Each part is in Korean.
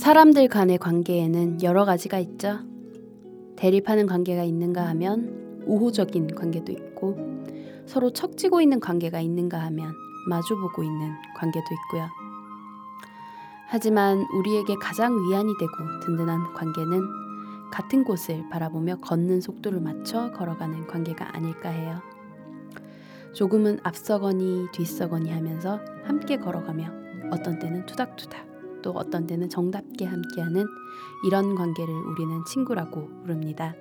사람들 간의 관계에는 여러 가지가 있죠. 대립하는 관계가 있는가 하면 우호적인 관계도 있고 서로 척지고 있는 관계가 있는가 하면 마주보고 있는 관계도 있고요. 하지만 우리에게 가장 위안이 되고 든든한 관계는 같은 곳을 바라보며 걷는 속도를 맞춰 걸어가는 관계가 아닐까 해요. 조금은 앞서거니 뒤서거니 하면서 함께 걸어가며 어떤 때는 투닥투닥 또 어떤 때는 정답게 함께하는 이런 관계를 우리는 친구라고 부릅니다.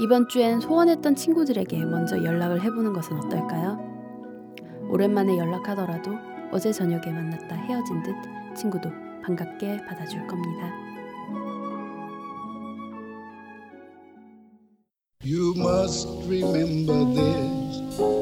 이번 주엔 소원했던 친구들에게 먼저 연락을 해보는 것은 어떨까요? 오랜만에 연락하더라도 어제 저녁에 만났다 헤어진 듯 친구도 반갑게 받아줄 겁니다. You must remember this.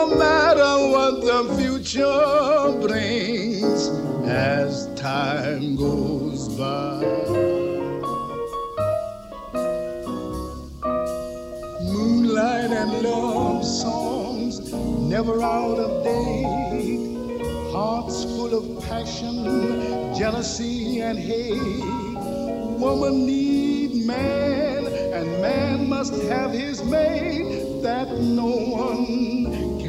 No matter what the future brings as time goes by. Moonlight and love songs never out of date. Hearts full of passion, jealousy, and hate woman need man, and man must have his mate that no one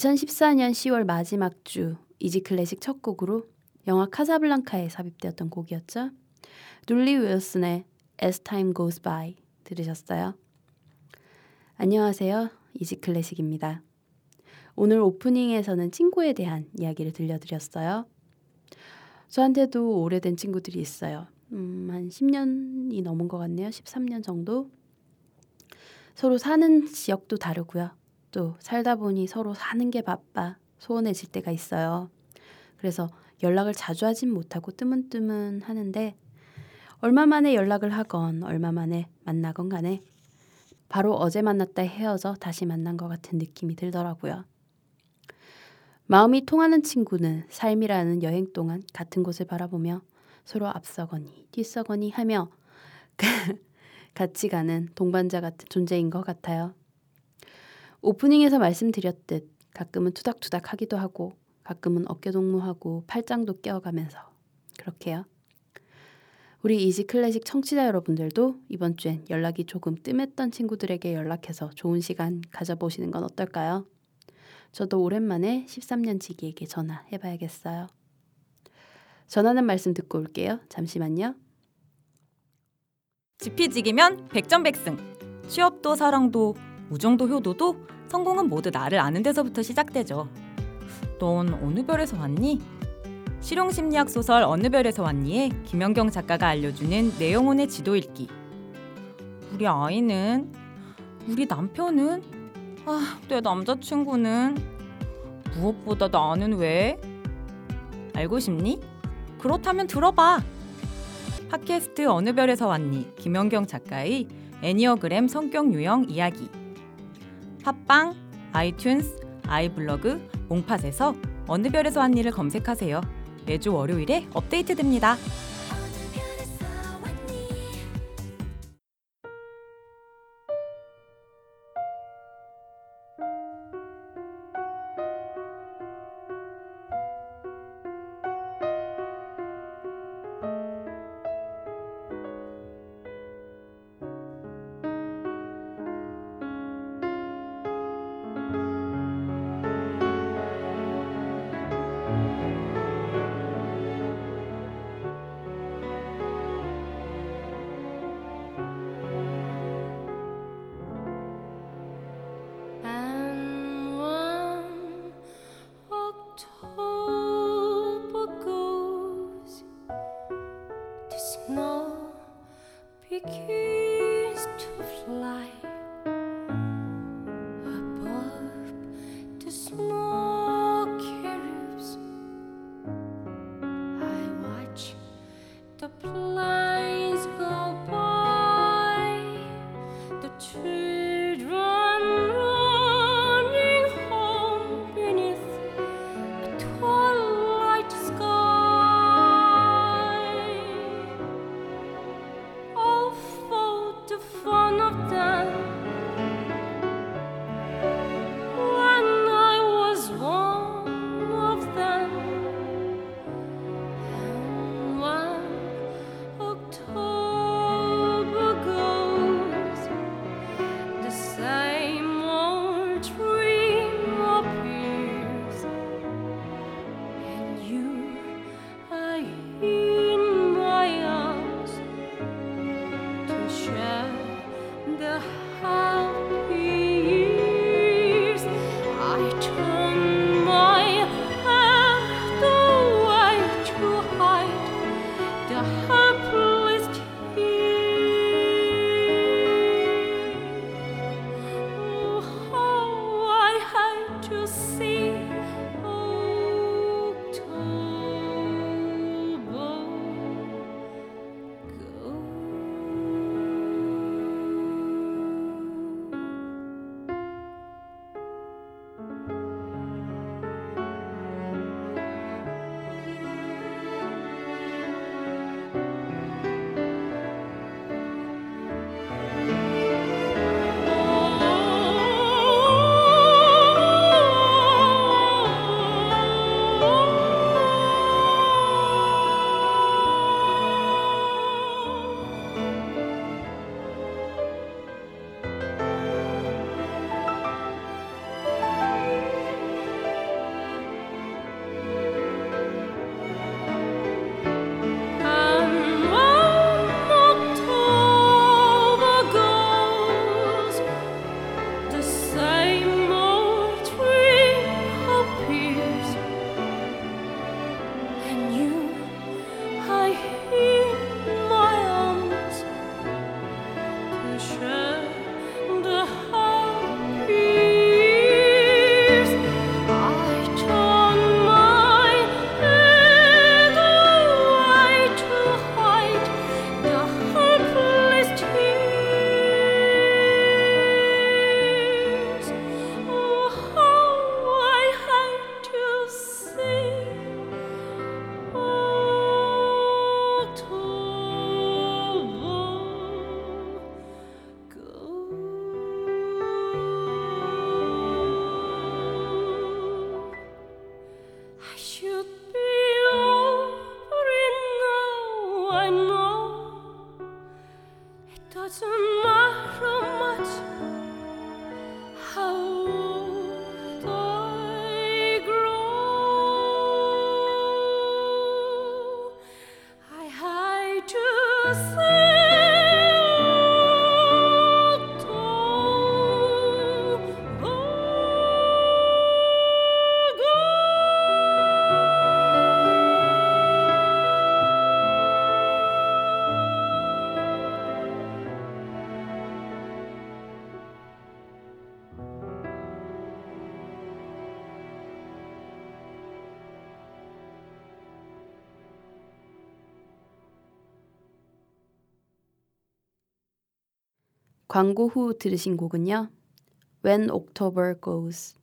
2014년 10월 마지막 주 이지 클래식 첫 곡으로 영화 카사블랑카에 삽입되었던 곡이었죠. 둘리 윌슨의 As Time Goes By 들으셨어요? 안녕하세요. 이지 클래식입니다. 오늘 오프닝에서는 친구에 대한 이야기를 들려드렸어요. 저한테도 오래된 친구들이 있어요. 음, 한 10년이 넘은 것 같네요. 13년 정도. 서로 사는 지역도 다르고요. 또 살다 보니 서로 사는 게 바빠 소원해질 때가 있어요. 그래서 연락을 자주 하진 못하고 뜨문뜨문 하는데 얼마 만에 연락을 하건 얼마 만에 만나건 간에 바로 어제 만났다 헤어져 다시 만난 것 같은 느낌이 들더라고요. 마음이 통하는 친구는 삶이라는 여행 동안 같은 곳을 바라보며 서로 앞서거니 뒤서거니 하며 같이 가는 동반자 같은 존재인 것 같아요. 오프닝에서 말씀드렸듯 가끔은 투닥투닥 하기도 하고 가끔은 어깨 동무하고 팔짱도 껴가면서 그렇게요. 우리 이지 클래식 청취자 여러분들도 이번 주엔 연락이 조금 뜸했던 친구들에게 연락해서 좋은 시간 가져보시는 건 어떨까요? 저도 오랜만에 13년 지기에게 전화해봐야겠어요. 전화는 말씀 듣고 올게요. 잠시만요. 지피지기면 백전백승. 취업도 사랑도 우정도 효도도 성공은 모두 나를 아는 데서부터 시작되죠. 넌 어느 별에서 왔니? 실용심리학 소설 어느 별에서 왔니에 김연경 작가가 알려주는 내 영혼의 지도 읽기. 우리 아이는 우리 남편은 아, 내 남자친구는 무엇보다 나는 왜? 알고 싶니? 그렇다면 들어봐. 팟캐스트 어느 별에서 왔니? 김연경 작가의 애니어그램 성격 유형 이야기. 팟빵, 아이튠스, 아이블로그, 몽팟에서 어느 별에서 왔니를 검색하세요. 매주 월요일에 업데이트됩니다. 광고 후 들으신 곡은요. When October Goes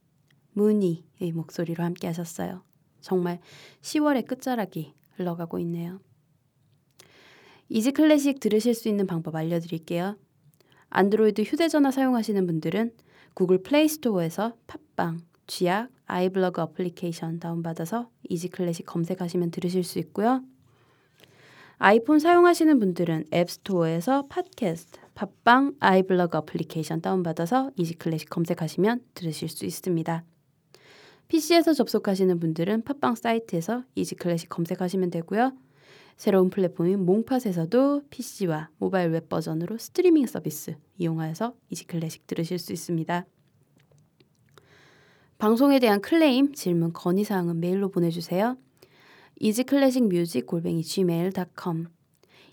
무늬의 목소리로 함께 하셨어요. 정말 10월의 끝자락이 흘러가고 있네요. 이지 클래식 들으실 수 있는 방법 알려드릴게요. 안드로이드 휴대전화 사용하시는 분들은 구글 플레이 스토어에서 팟빵, 쥐약, 아이블로그 어플리케이션 다운받아서 이지 클래식 검색하시면 들으실 수 있고요. 아이폰 사용하시는 분들은 앱스토어에서 팟캐스트, 팟빵, 아이블로그 어플리케이션 다운받아서 이지 클래식 검색하시면 들으실 수 있습니다. PC에서 접속하시는 분들은 팟빵 사이트에서 이지 클래식 검색하시면 되고요. 새로운 플랫폼인 몽팟에서도 PC와 모바일 웹 버전으로 스트리밍 서비스 이용하여서 이지 클래식 들으실 수 있습니다. 방송에 대한 클레임, 질문, 건의사항은 메일로 보내주세요. easyclassicmusic 골뱅이 gmail.com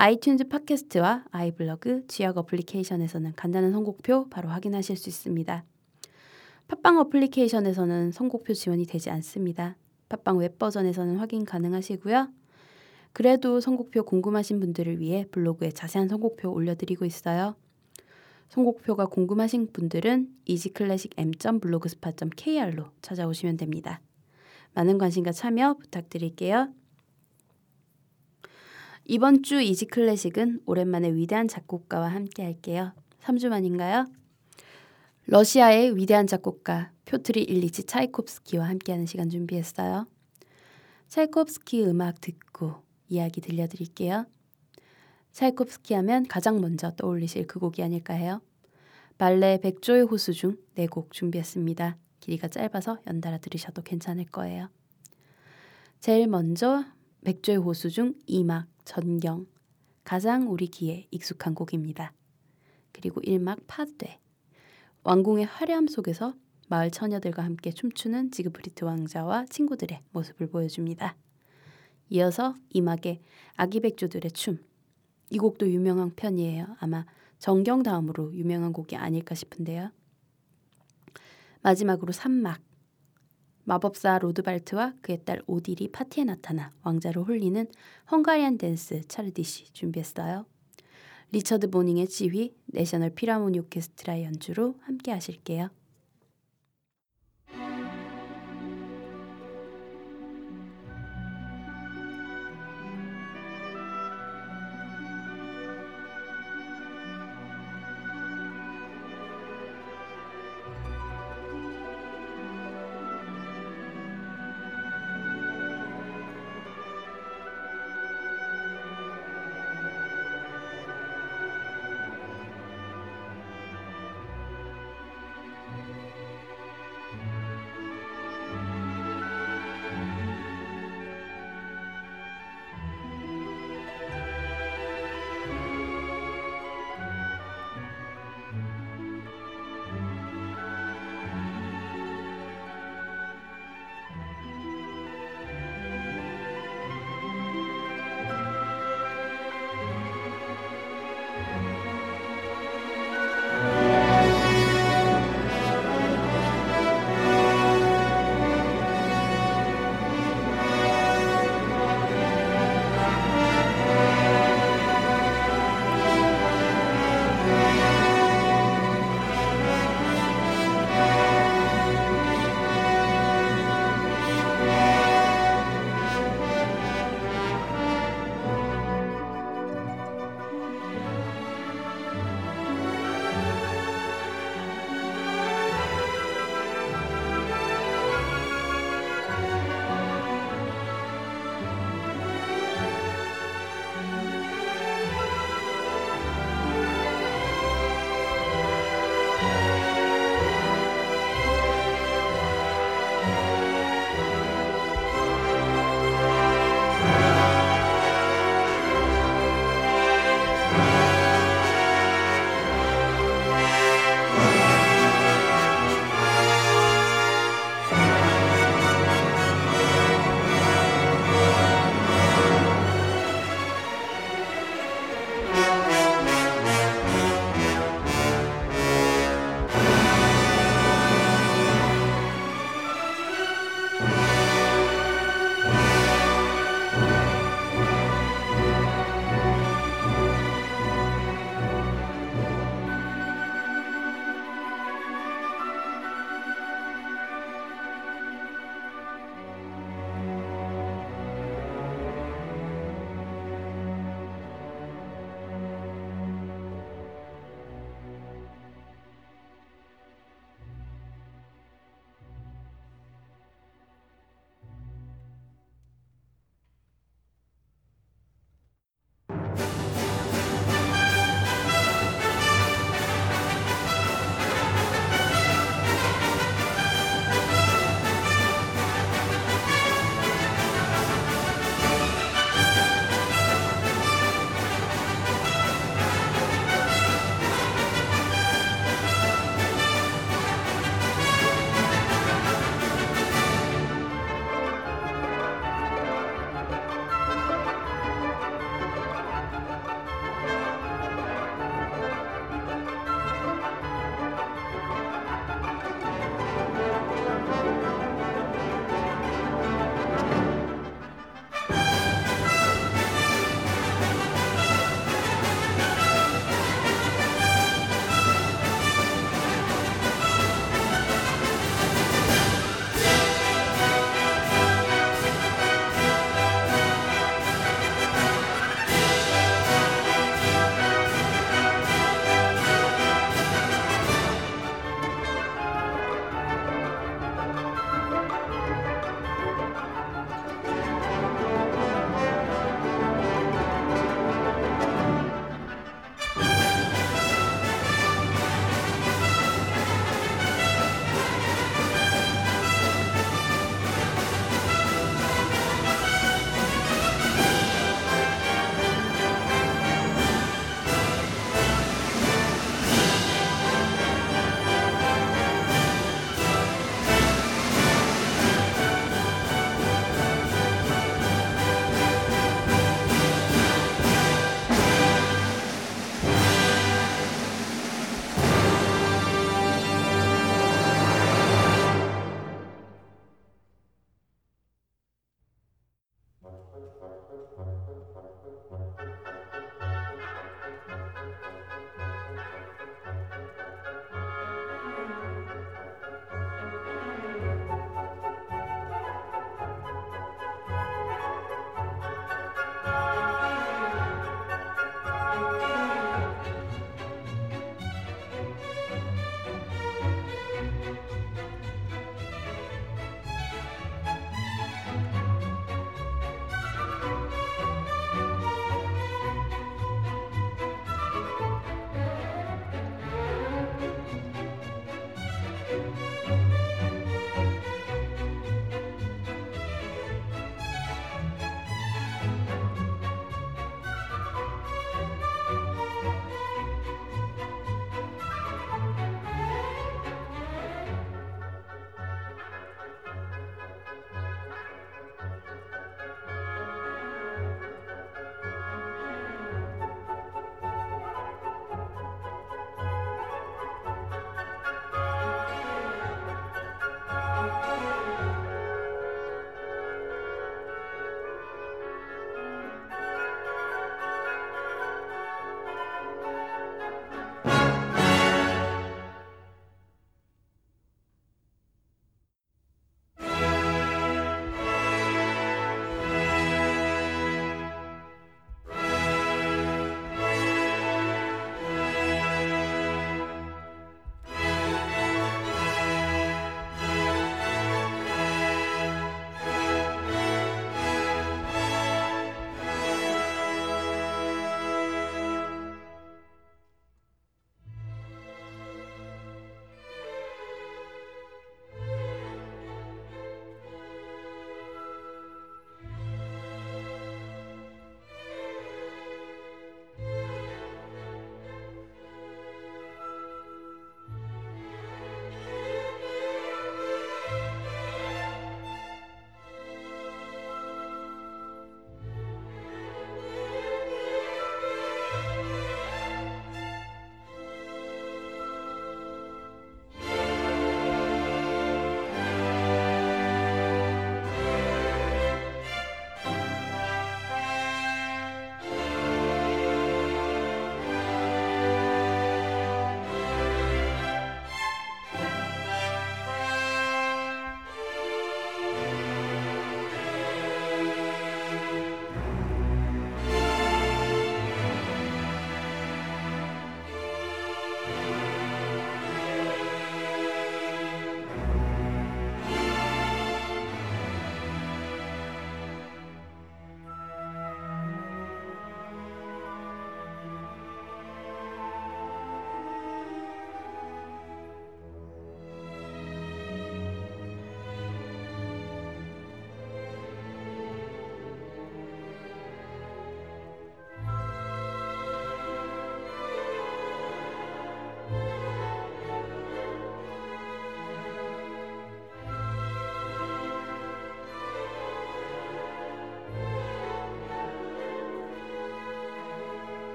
아이튠즈 팟캐스트와 아이블로그, 쥐약 어플리케이션에서는 간단한 선곡표 바로 확인하실 수 있습니다. 팟빵 어플리케이션에서는 선곡표 지원이 되지 않습니다. 팟빵 웹 버전에서는 확인 가능하시고요. 그래도 선곡표 궁금하신 분들을 위해 블로그에 자세한 선곡표 올려드리고 있어요. 선곡표가 궁금하신 분들은 easyclassicm.blogspot.kr로 찾아오시면 됩니다. 많은 관심과 참여 부탁드릴게요. 이번 주 이지 클래식은 오랜만에 위대한 작곡가와 함께 할게요. 3주 만인가요? 러시아의 위대한 작곡가 표트리 일리치 차이콥스키와 함께하는 시간 준비했어요. 차이콥스키 음악 듣고 이야기 들려드릴게요. 차이콥스키 하면 가장 먼저 떠올리실 그 곡이 아닐까 해요. 발레 백조의 호수 중 네 곡 준비했습니다. 길이가 짧아서 연달아 들으셔도 괜찮을 거예요. 제일 먼저 백조의 호수 중 2막 전경 가장 우리 귀에 익숙한 곡입니다. 그리고 1막 파드대 왕궁의 화려함 속에서 마을 처녀들과 함께 춤추는 지그프리트 왕자와 친구들의 모습을 보여줍니다. 이어서 2막의 아기 백조들의 춤. 이 곡도 유명한 편이에요. 아마 정경 다음으로 유명한 곡이 아닐까 싶은데요. 마지막으로 3막 마법사 로트바르트와 그의 딸 오딜이 파티에 나타나 왕자를 홀리는 Hungarian Dance 차르다시 준비했어요. 리처드 보닝의 지휘, 내셔널 필하모니 오케스트라의 연주로 함께 하실게요.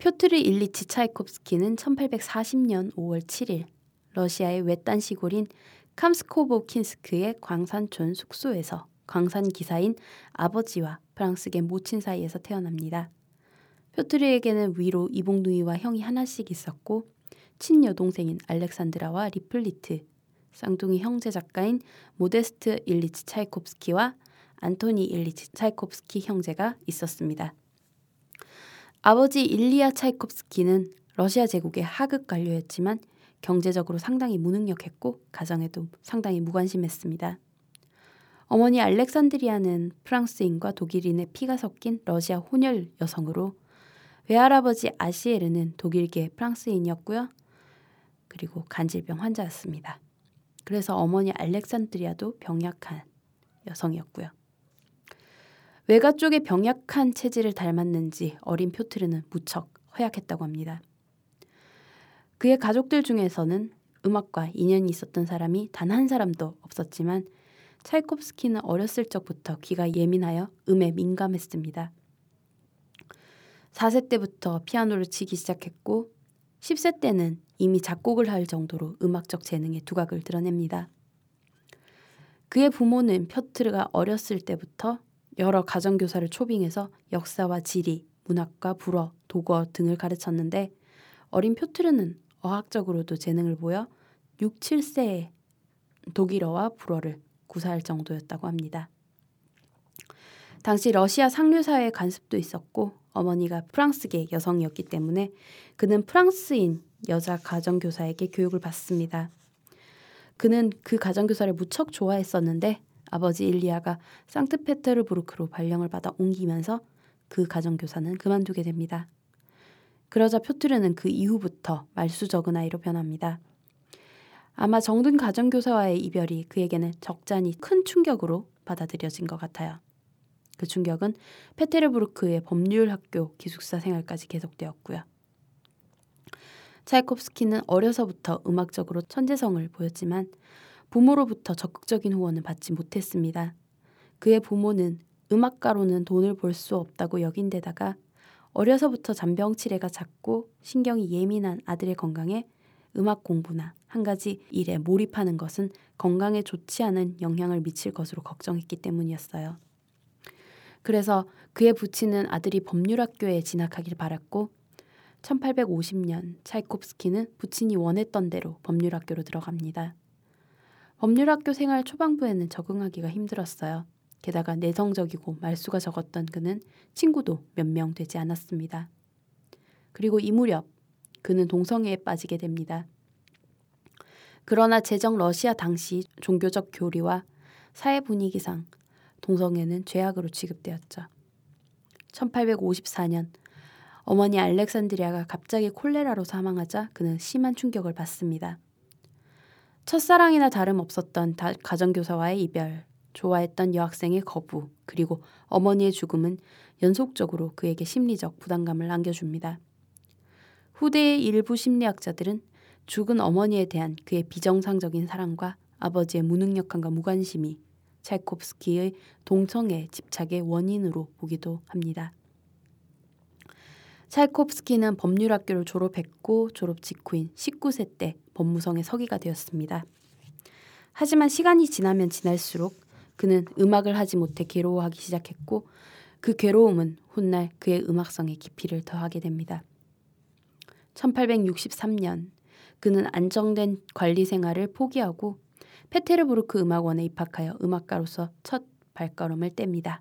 표트르 일리치 차이콥스키는 1840년 5월 7일 러시아의 외딴 시골인 캄스코봇킨스크의 광산촌 숙소에서 광산 기사인 아버지와 프랑스계 모친 사이에서 태어납니다. 표트르에게는 위로 이복누이와 형이 하나씩 있었고 친여동생인 알렉산드라와 이폴리트, 쌍둥이 형제 작가인 모데스트 일리치 차이콥스키와 안토니 일리치 차이콥스키 형제가 있었습니다. 아버지 일리아 차이콥스키는 러시아 제국의 하급 관료였지만 경제적으로 상당히 무능력했고 가정에도 상당히 무관심했습니다. 어머니 알렉산드리아는 프랑스인과 독일인의 피가 섞인 러시아 혼혈 여성으로 외할아버지 아시에르는 독일계 프랑스인이었고요. 그리고 간질병 환자였습니다. 그래서 어머니 알렉산드리아도 병약한 여성이었고요. 외가 쪽의 병약한 체질을 닮았는지 어린 표트르는 무척 허약했다고 합니다. 그의 가족들 중에서는 음악과 인연이 있었던 사람이 단 한 사람도 없었지만 차이콥스키는 어렸을 적부터 귀가 예민하여 음에 민감했습니다. 4세 때부터 피아노를 치기 시작했고 10세 때는 이미 작곡을 할 정도로 음악적 재능의 두각을 드러냅니다. 그의 부모는 표트르가 어렸을 때부터 여러 가정교사를 초빙해서 역사와 지리, 문학과 불어, 독어 등을 가르쳤는데 어린 표트르는 어학적으로도 재능을 보여 6, 7세에 독일어와 불어를 구사할 정도였다고 합니다. 당시 러시아 상류사회 간습도 있었고 어머니가 프랑스계 여성이었기 때문에 그는 프랑스인 여자 가정교사에게 교육을 받습니다. 그는 그 가정교사를 무척 좋아했었는데 아버지 일리아가 상트페테르부르크로 발령을 받아 옮기면서 그 가정교사는 그만두게 됩니다. 그러자 표트르는 그 이후부터 말수 적은 아이로 변합니다. 아마 정든 가정교사와의 이별이 그에게는 적잖이 큰 충격으로 받아들여진 것 같아요. 그 충격은 페테르부르크의 법률학교 기숙사 생활까지 계속되었고요. 차이콥스키는 어려서부터 음악적으로 천재성을 보였지만 부모로부터 적극적인 후원을 받지 못했습니다. 그의 부모는 음악가로는 돈을 벌 수 없다고 여긴 데다가 어려서부터 잔병 치레가 잦고 신경이 예민한 아들의 건강에 음악 공부나 한 가지 일에 몰입하는 것은 건강에 좋지 않은 영향을 미칠 것으로 걱정했기 때문이었어요. 그래서 그의 부친은 아들이 법률학교에 진학하길 바랐고 1850년 차이콥스키는 부친이 원했던 대로 법률학교로 들어갑니다. 법률학교 생활 초반부에는 적응하기가 힘들었어요. 게다가 내성적이고 말수가 적었던 그는 친구도 몇 명 되지 않았습니다. 그리고 이 무렵 그는 동성애에 빠지게 됩니다. 그러나 제정 러시아 당시 종교적 교리와 사회 분위기상 동성애는 죄악으로 취급되었죠. 1854년 어머니 알렉산드리아가 갑자기 콜레라로 사망하자 그는 심한 충격을 받습니다. 첫사랑이나 다름없었던 가정교사와의 이별, 좋아했던 여학생의 거부, 그리고 어머니의 죽음은 연속적으로 그에게 심리적 부담감을 안겨줍니다. 후대의 일부 심리학자들은 죽은 어머니에 대한 그의 비정상적인 사랑과 아버지의 무능력함과 무관심이 찰콥스키의 동성애 집착의 원인으로 보기도 합니다. 찰콥스키는 법률학교를 졸업했고 졸업 직후인 19세 때 법무성에 서기가 되었습니다. 하지만 시간이 지나면 지날수록 그는 음악을 하지 못해 괴로워하기 시작했고 그 괴로움은 훗날 그의 음악성에 깊이를 더하게 됩니다. 1863년 그는 안정된 관리 생활을 포기하고 페테르부르크 음악원에 입학하여 음악가로서 첫 발걸음을 뗍니다.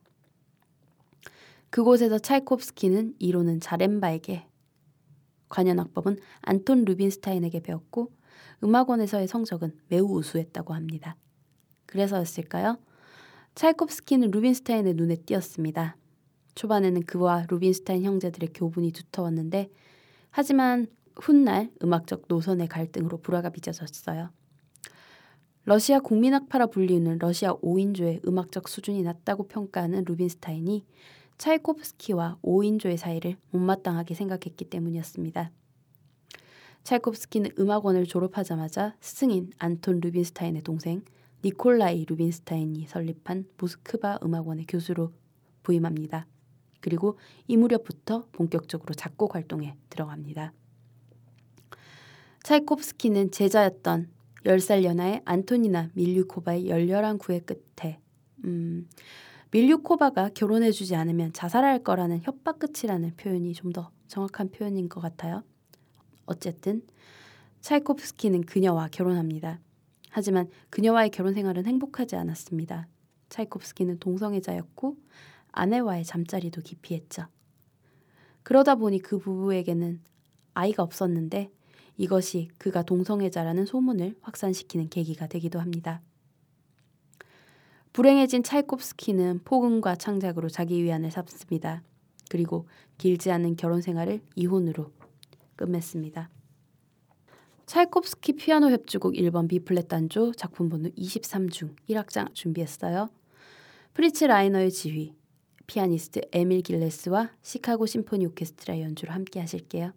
그곳에서 차이콥스키는 이론은 자렌바에게 관현악법은 안톤 루빈스타인에게 배웠고 음악원에서의 성적은 매우 우수했다고 합니다. 그래서였을까요? 차이콥스키는 루빈스타인의 눈에 띄었습니다. 초반에는 그와 루빈스타인 형제들의 교분이 두터웠는데 하지만 훗날 음악적 노선의 갈등으로 불화가 빚어졌어요. 러시아 국민학파라 불리는 러시아 5인조의 음악적 수준이 낮다고 평가하는 루빈스타인이 차이콥스키와 5인조의 사이를 못마땅하게 생각했기 때문이었습니다. 차이콥스키는 음악원을 졸업하자마자 스승인 안톤 루빈스타인의 동생 니콜라이 루빈스타인이 설립한 모스크바 음악원의 교수로 부임합니다. 그리고 이 무렵부터 본격적으로 작곡 활동에 들어갑니다. 차이콥스키는 제자였던 10살 연하의 안토니나 밀류코바의 열렬한 구애 끝에 음, 밀류코바가 결혼해주지 않으면 자살할 거라는 협박 끝이라는 표현이 좀 더 정확한 표현인 것 같아요. 어쨌든 차이콥스키는 그녀와 결혼합니다. 하지만 그녀와의 결혼 생활은 행복하지 않았습니다. 차이콥스키는 동성애자였고 아내와의 잠자리도 기피했죠. 그러다 보니 그 부부에게는 아이가 없었는데 이것이 그가 동성애자라는 소문을 확산시키는 계기가 되기도 합니다. 불행해진 차이콥스키는 폭음과 창작으로 자기 위안을 삼습니다. 그리고 길지 않은 결혼 생활을 이혼으로 끝맺습니다. 차이콥스키 피아노 협주곡 1번 B플랫 단조 작품 번호 23중 1악장 준비했어요. 프리츠 라이너의 지휘, 피아니스트 에밀 길레스와 시카고 심포니 오케스트라 연주로 함께 하실게요.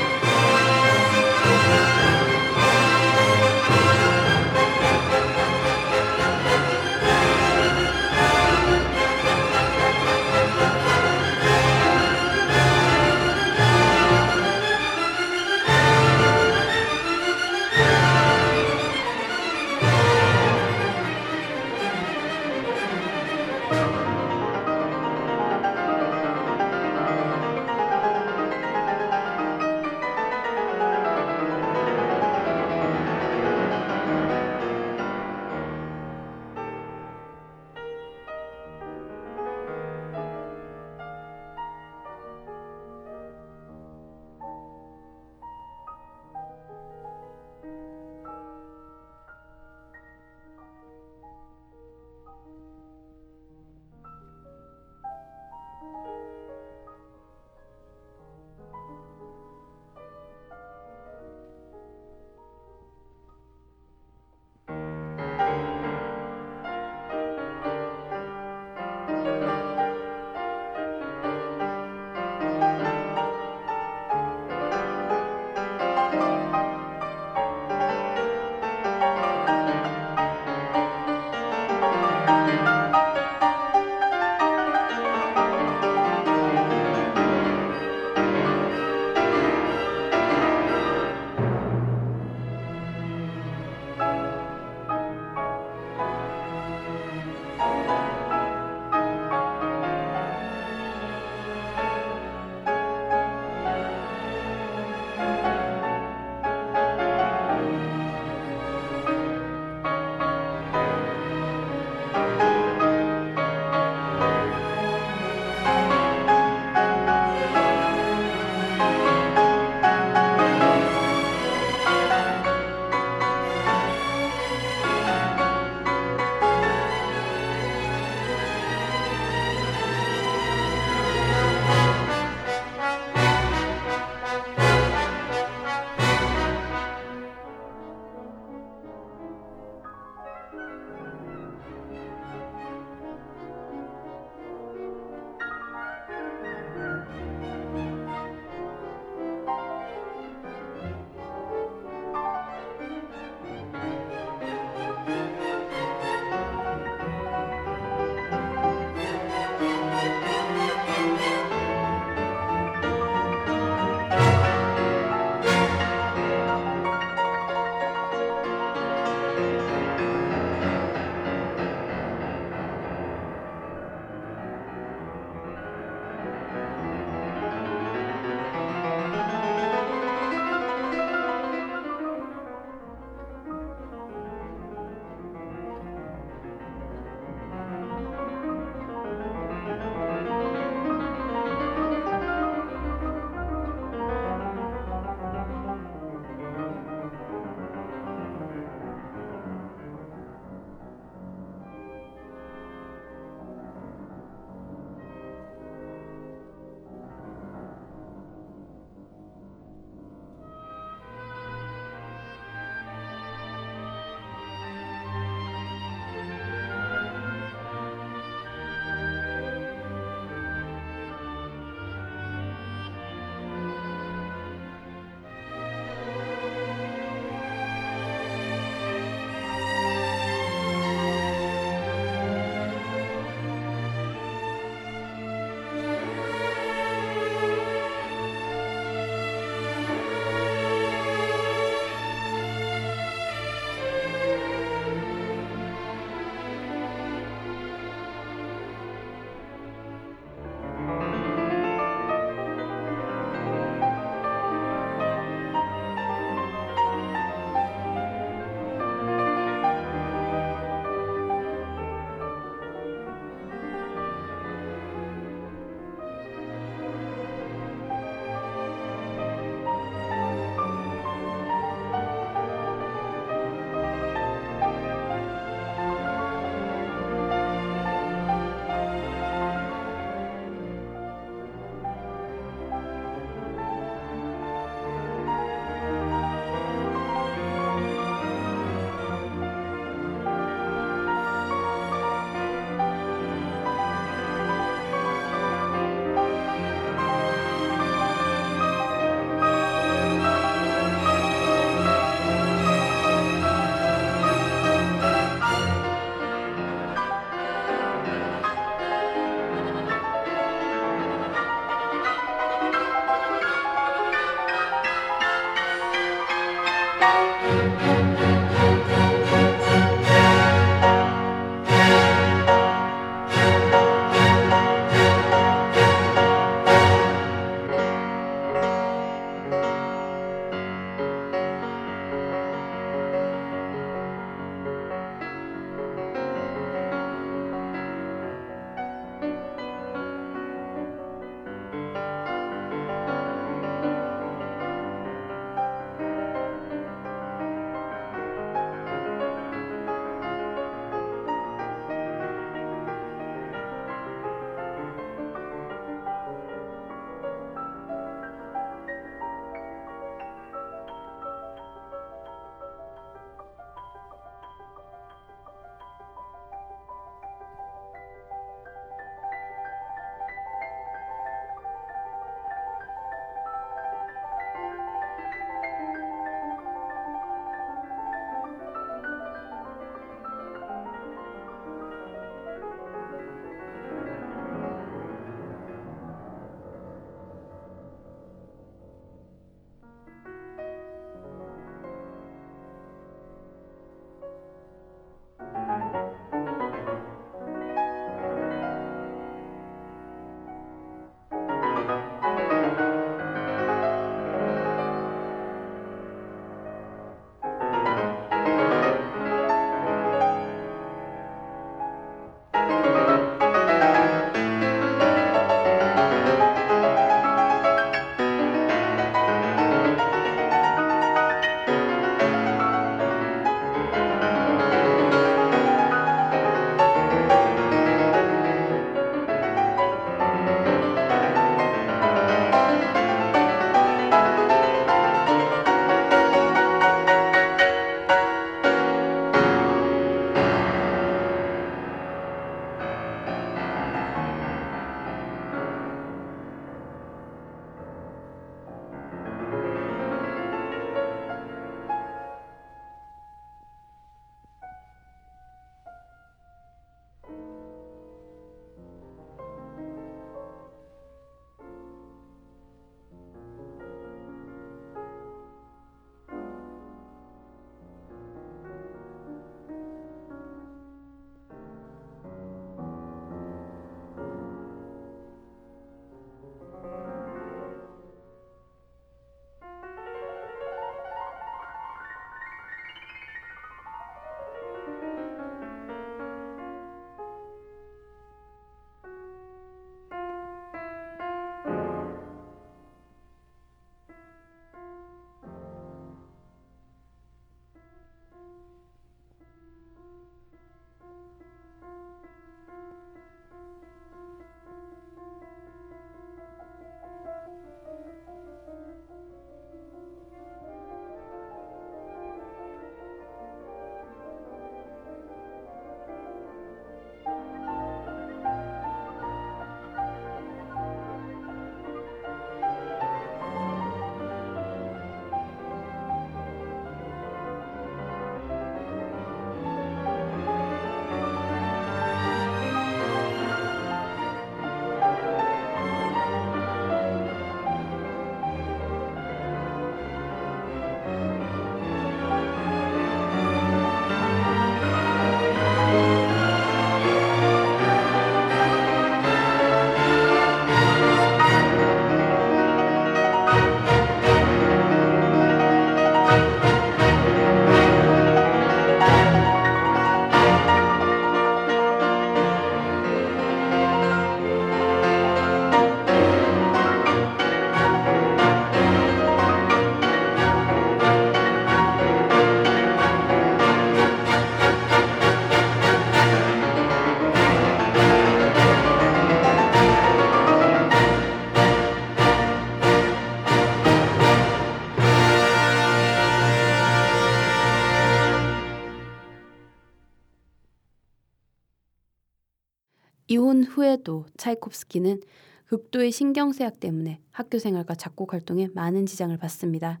후에도 차이콥스키는 극도의 신경쇠약 때문에 학교 생활과 작곡 활동에 많은 지장을 받습니다.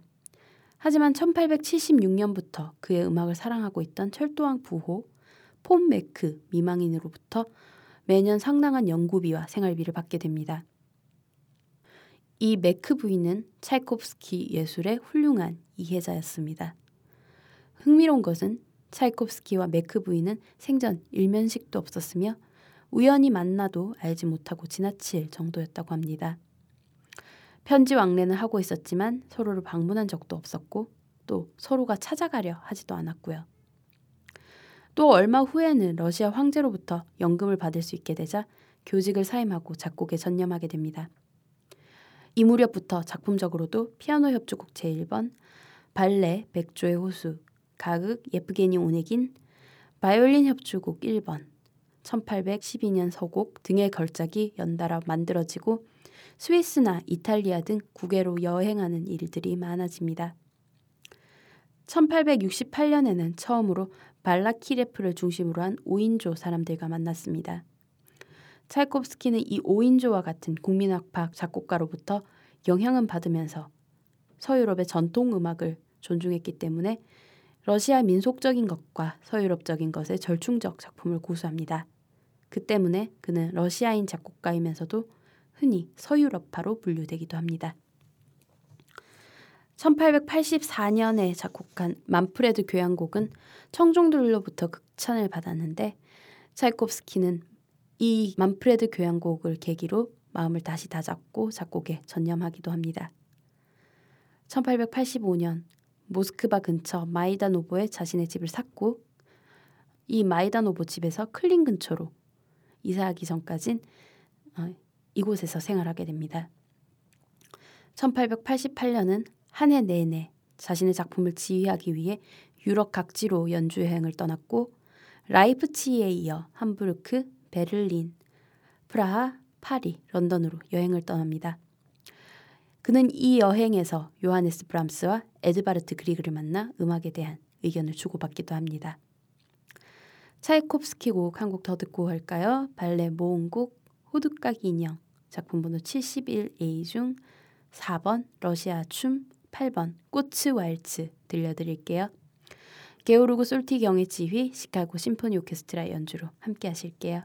하지만 1876년부터 그의 음악을 사랑하고 있던 철도왕 부호 폰 메크 미망인으로부터 매년 상당한 연구비와 생활비를 받게 됩니다. 이 메크 부인은 차이콥스키 예술의 훌륭한 이해자였습니다. 흥미로운 것은 차이콥스키와 메크 부인은 생전 일면식도 없었으며 우연히 만나도 알지 못하고 지나칠 정도였다고 합니다. 편지 왕래는 하고 있었지만 서로를 방문한 적도 없었고 또 서로가 찾아가려 하지도 않았고요. 또 얼마 후에는 러시아 황제로부터 연금을 받을 수 있게 되자 교직을 사임하고 작곡에 전념하게 됩니다. 이 무렵부터 작품적으로도 피아노 협주곡 제1번, 발레 백조의 호수, 가극 예프게니 오네긴, 바이올린 협주곡 1번, 1812년 서곡 등의 걸작이 연달아 만들어지고 스위스나 이탈리아 등 국외로 여행하는 일들이 많아집니다. 1868년에는 처음으로 발라키레프를 중심으로 한 5인조 사람들과 만났습니다. 찰콥스키는 이 5인조와 같은 국민악파 작곡가로부터 영향은 받으면서 서유럽의 전통 음악을 존중했기 때문에 러시아 민속적인 것과 서유럽적인 것의 절충적 작품을 고수합니다. 그 때문에 그는 러시아인 작곡가이면서도 흔히 서유럽파로 분류되기도 합니다. 1884년에 작곡한 만프레드 교향곡은 청중들로부터 극찬을 받았는데 차이콥스키는 이 만프레드 교향곡을 계기로 마음을 다시 다잡고 작곡에 전념하기도 합니다. 1885년 모스크바 근처 마이다노보에 자신의 집을 샀고 이 마이다노보 집에서 클린 근처로 이사하기 전까진 어, 이곳에서 생활하게 됩니다. 1888년은 한 해 내내 자신의 작품을 지휘하기 위해 유럽 각지로 연주 여행을 떠났고 라이프치히에 이어 함부르크, 베를린, 프라하, 파리, 런던으로 여행을 떠납니다. 그는 이 여행에서 요하네스 브람스와 에드바르트 그리그를 만나 음악에 대한 의견을 주고받기도 합니다. 차이콥스키 곡 한 곡 더 듣고 할까요? 발레 모음곡 호두까기 인형 작품 번호 71A 중 4번 러시아 춤 8번 꽃츠 왈츠 들려드릴게요. 게오르고 솔티 경의 지휘 시카고 심포니 오케스트라 연주로 함께 하실게요.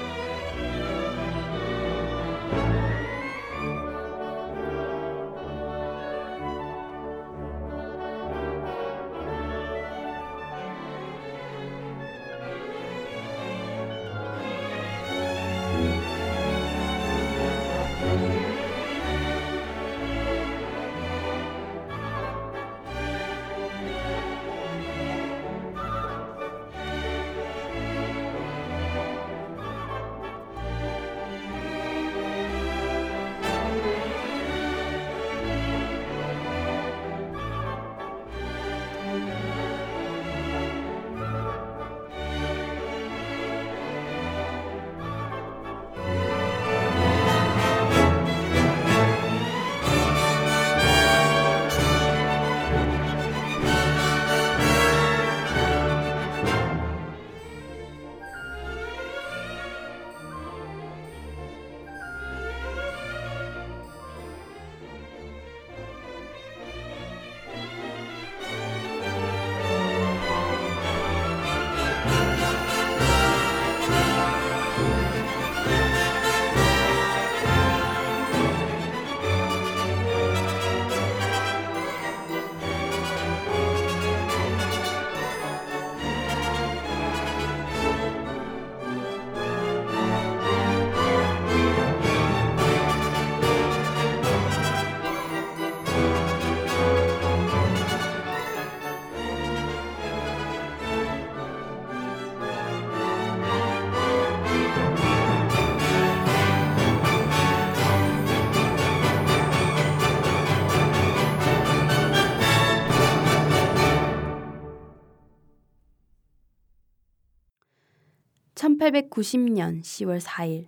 1890년 10월 4일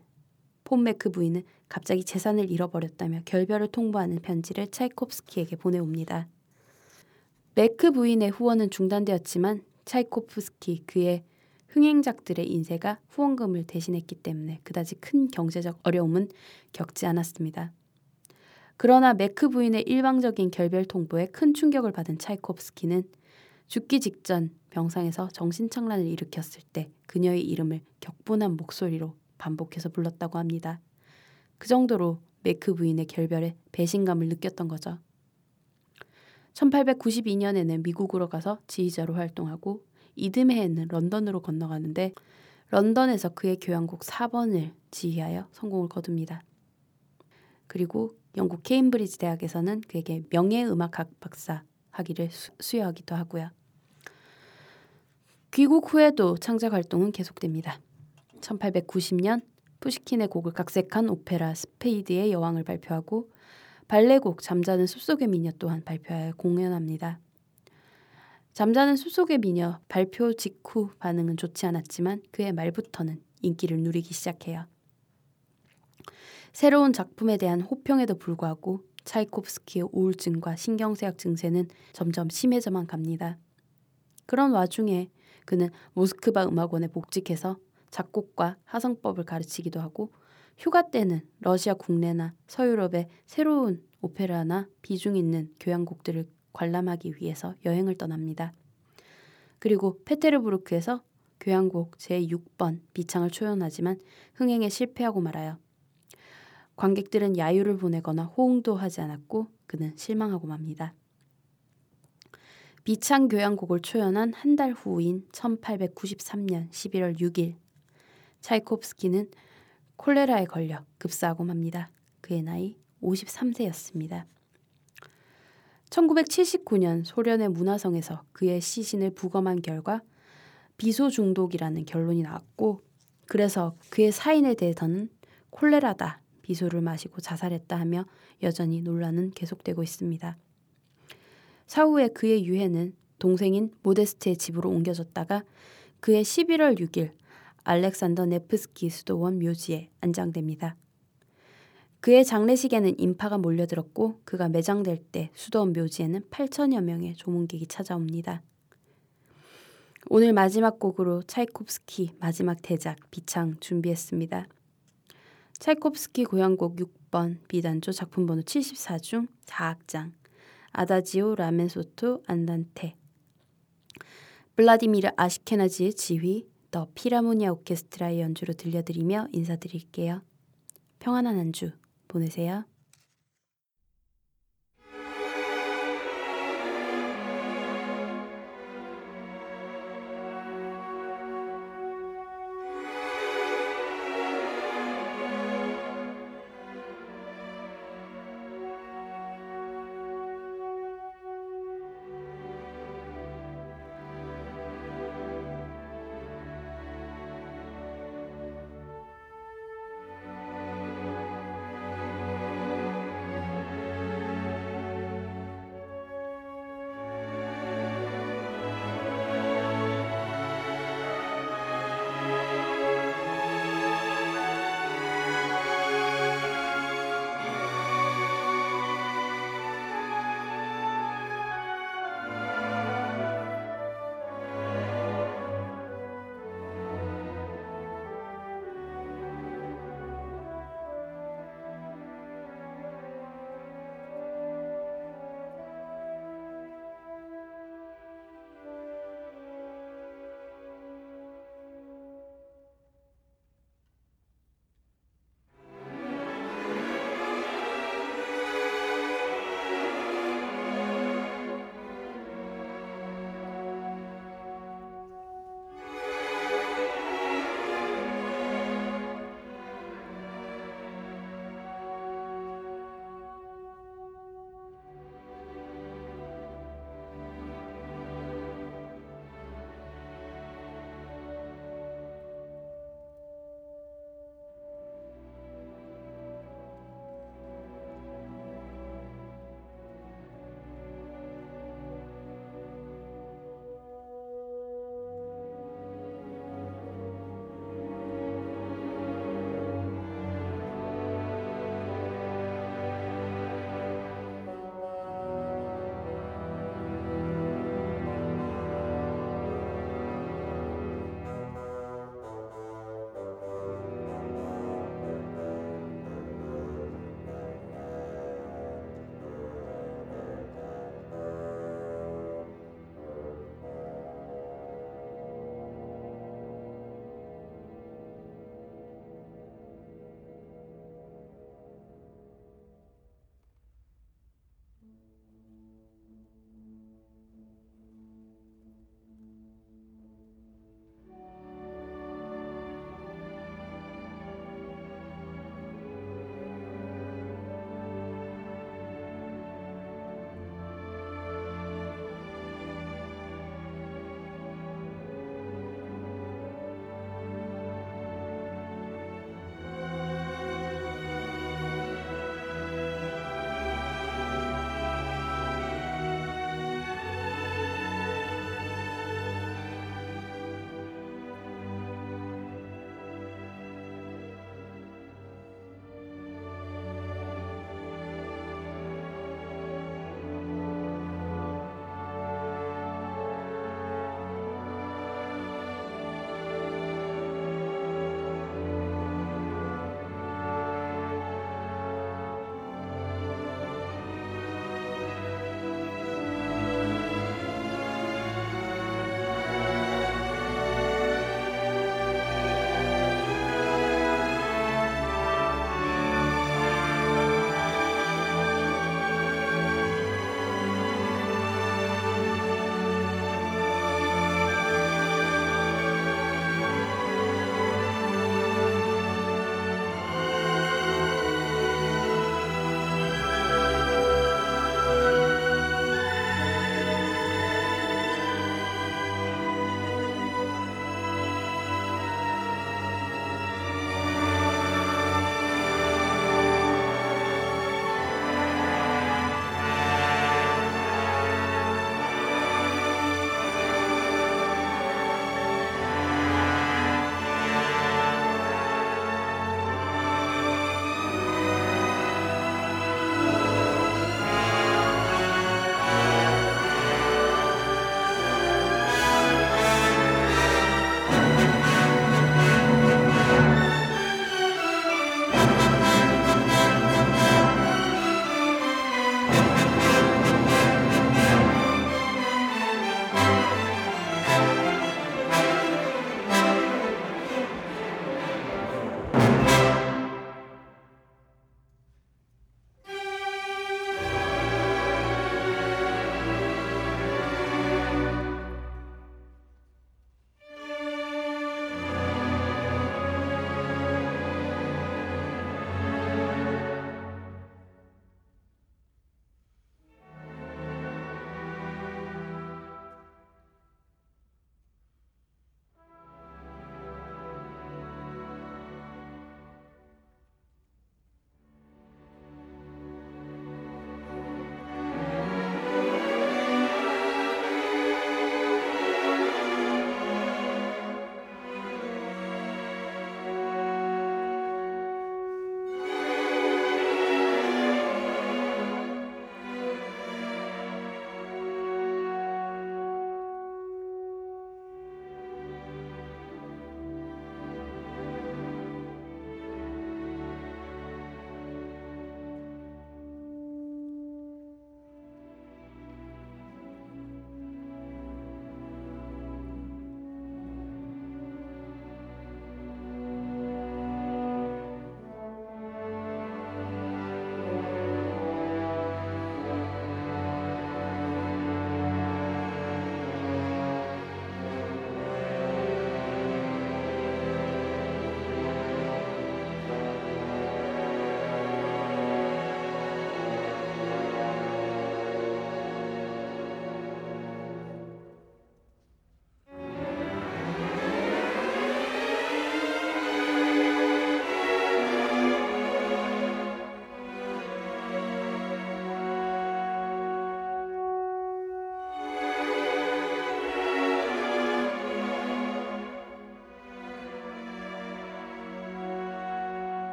폰 메크 부인은 갑자기 재산을 잃어버렸다며 결별을 통보하는 편지를 차이콥스키에게 보내옵니다. 메크 부인의 후원은 중단되었지만 차이코프스키 그의 흥행작들의 인세가 후원금을 대신했기 때문에 그다지 큰 경제적 어려움은 겪지 않았습니다. 그러나 메크 부인의 일방적인 결별 통보에 큰 충격을 받은 차이코프스키는 죽기 직전 병상에서 정신착란을 일으켰을 때 그녀의 이름을 격분한 목소리로 반복해서 불렀다고 합니다. 그 정도로 메크 부인의 결별에 배신감을 느꼈던 거죠. 1892년에는 미국으로 가서 지휘자로 활동하고 이듬해에는 런던으로 건너가는데 런던에서 그의 교향곡 4번을 지휘하여 성공을 거둡니다. 그리고 영국 케임브리지 대학에서는 그에게 명예음악학 박사 학위를 수, 여하기도 하고요. 귀국 후에도 창작 활동은 계속됩니다. 1890년 푸시킨의 곡을 각색한 오페라 스페이드의 여왕을 발표하고 발레곡 잠자는 숲속의 미녀 또한 발표하여 공연합니다. 잠자는 숲속의 미녀 발표 직후 반응은 좋지 않았지만 그해 말부터는 인기를 누리기 시작해요. 새로운 작품에 대한 호평에도 불구하고 차이콥스키의 우울증과 신경쇠약 증세는 점점 심해져만 갑니다. 그런 와중에 그는 모스크바 음악원에 복직해서 작곡과 하성법을 가르치기도 하고 휴가 때는 러시아 국내나 서유럽의 새로운 오페라나 비중 있는 교향곡들을 관람하기 위해서 여행을 떠납니다. 그리고 페테르부르크에서 교향곡 제6번 비창을 초연하지만 흥행에 실패하고 말아요. 관객들은 야유를 보내거나 호응도 하지 않았고 그는 실망하고 맙니다. 비창 교향곡을 초연한 한 달 후인 1893년 11월 6일 차이콥스키는 콜레라에 걸려 급사하고 맙니다. 그의 나이 53세였습니다. 1979년 소련의 문화성에서 그의 시신을 부검한 결과 비소 중독이라는 결론이 나왔고 그래서 그의 사인에 대해서는 콜레라다 비소를 마시고 자살했다 하며 여전히 논란은 계속되고 있습니다. 사후에 그의 유해는 동생인 모데스트의 집으로 옮겨졌다가 그의 11월 6일 알렉산더 네프스키 수도원 묘지에 안장됩니다. 그의 장례식에는 인파가 몰려들었고 그가 매장될 때 수도원 묘지에는 8천여 명의 조문객이 찾아옵니다. 오늘 마지막 곡으로 차이콥스키 마지막 대작 비창 준비했습니다. 차이콥스키 고향곡 6번 비단조 작품 번호 74중 4악장 아다지오 라멘소토 안단테 블라디미르 아시케나지의 지휘 더 피라모니아 오케스트라의 연주로 들려드리며 인사드릴게요. 평안한 한주 보내세요.